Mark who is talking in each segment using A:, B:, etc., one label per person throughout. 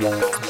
A: Yes,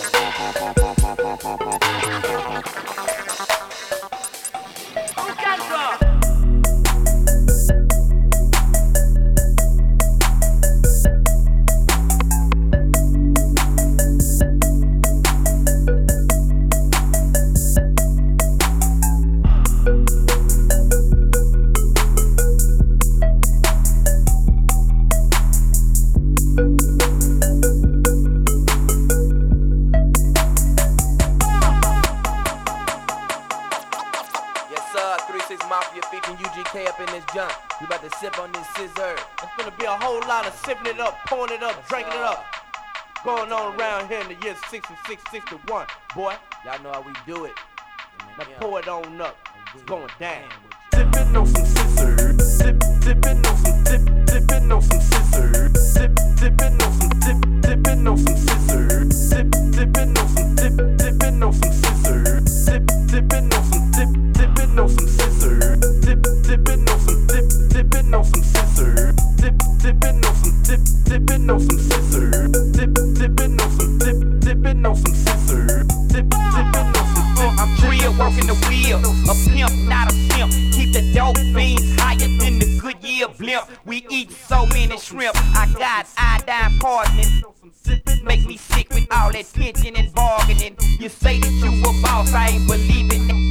B: drinking it up. Going on around here in the year 66, 61. Boy,
A: Y'all know how we do it.
B: now pour it on up. It's going down. Sipping on some sizzurp. Sip, sipping on some sip, sipping on some sizzurp. Sip, sipping on some sip, sipping on some sizzurp. Sip, sipping on some sip, sipping on some on some sizzurp. Sip, sipping on some sip, sipping on some sizzurp. Sip, sipping on some sip.
C: I'm real, working the wheel. A pimp, not a simp. Keep the dope beans higher than the Goodyear blimp. We eat so many shrimp. I got iodine poisoning. Make me sick with all that pinching and bargaining. You say that you a boss, I ain't believing it.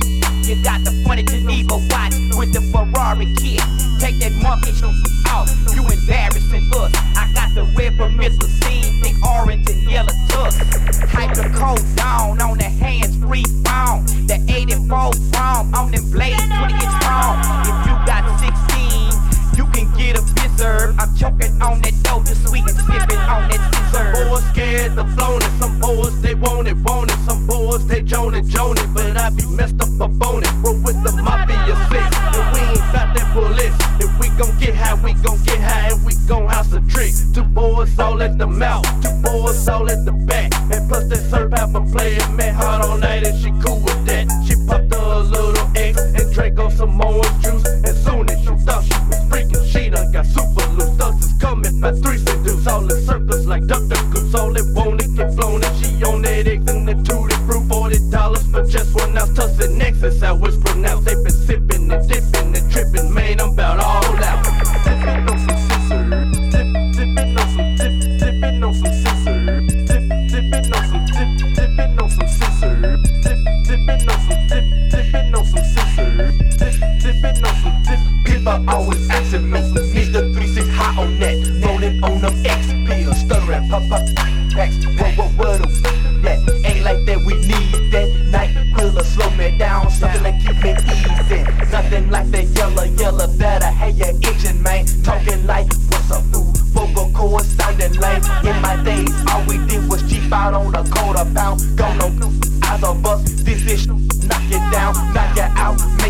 C: Got the funny Geneva watch with the Ferrari kit. Take that monkey off, you embarrassing us. I got the red missile scene, big orange and yellow tuck. Hype the coat down on the hands free phone. The 84 chrome on them blades, 20 inch strong. You got 16, you can get a reserve. I'm choking on that dough, just sweet and sipping on that sizzurp.
B: boys scared to flown it. Some boys they want it, want it. Some boys they joan it, joan it. But I be messed up on it. Roll with the mafia six. And we ain't got that police. If we gon' get high, we gon' get high and we gon' house a trick. Two boys all at the mouth, two boys all at the back. And plus that syrup have a player met hard all night and she cool with that. She popped a little X and drank on some orange juice. And soon as she thought she got super loose. Thugs is coming by three seduce. All in circles like Dr. Goose. All they want it get flown and she on that X and the tutti fruit. Forty dollars for just one ounce. Tussionex, how it's pronounced. They been sipping and dipping and tripping. Man, I'm about all out. Sipping on some on some on some on some on some on some on some on some always pop,
D: packs. What, what, what, that ain't like that. We need that night will slow me down, something that keep me easy. Nothing like that yellow, yellow that I had your engine, man. Talking like what's up, new vocal cord sounding lame. In my days, all we did was cheap out on a quarter pound. Gone on eyes of us, this is knock you down, knock you out,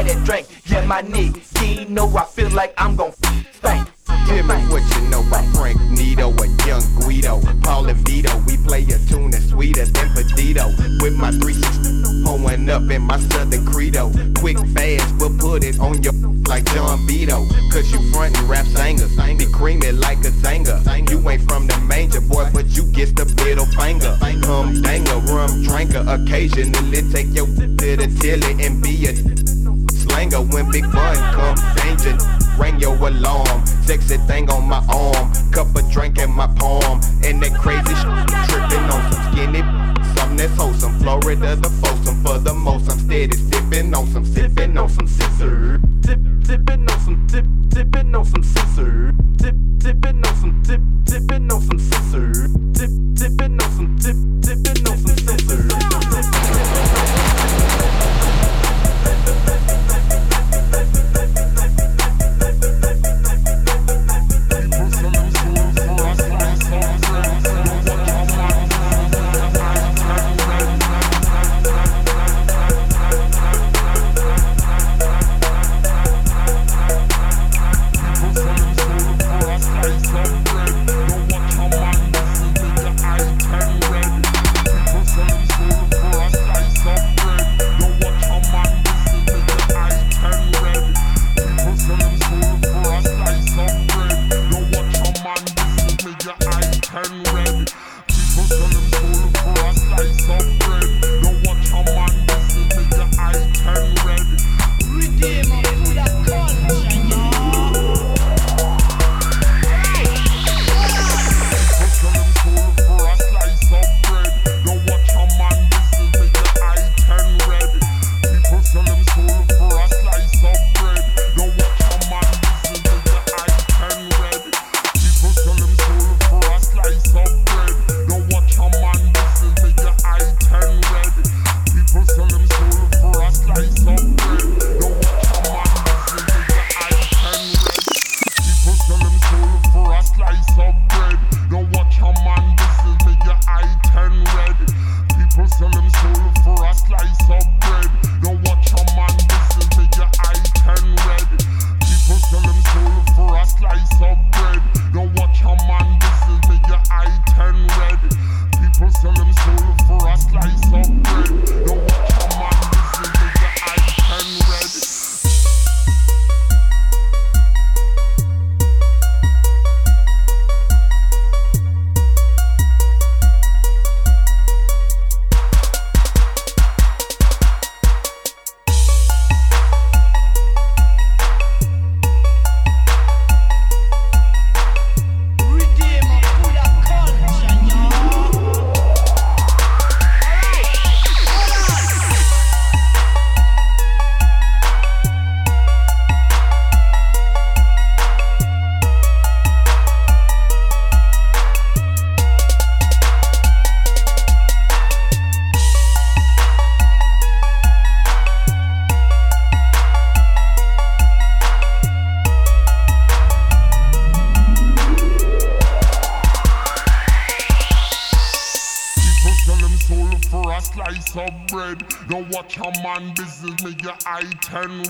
D: Gotta have drink, yeah, my nigga. Know I feel like I'm gon' thank.
E: Tell me what you know about Frank Nitti and Young Guido. Paul and Vito, we play a tune that's sweeter than Pedito. With my 360 pulling up in my Southern Credo. Quick, fast, we'll put it on your like John Vito. Cause you frontin' rap singers. Be creamy like a zanger. You ain't from the manger, boy, but you get the middle finger. Come danger, rum drinker. Occasionally take your to the tilly and be a slanger when big fun come danger ring your alarm. Sexy thing on my arm. Cup of drink in my palm. And that crazy shit tripping on some skinny something that's wholesome. Florida the foursome for the most. I'm steady sipping on some sipping on some sizzurp.
D: Tip, tipping on some tip, tipping on some sizzurp
F: turn red.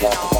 B: Yeah.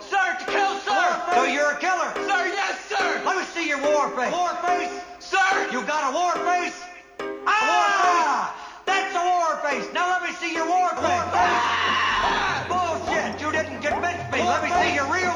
G: Sir, to kill, sir! So you're a killer? Sir, yes, sir! Let me see your war face. War face? Sir! You got a war face? Ah! war face? That's a war face! Now let me see your war face! Ah! Bullshit! You didn't convince me! let me see your real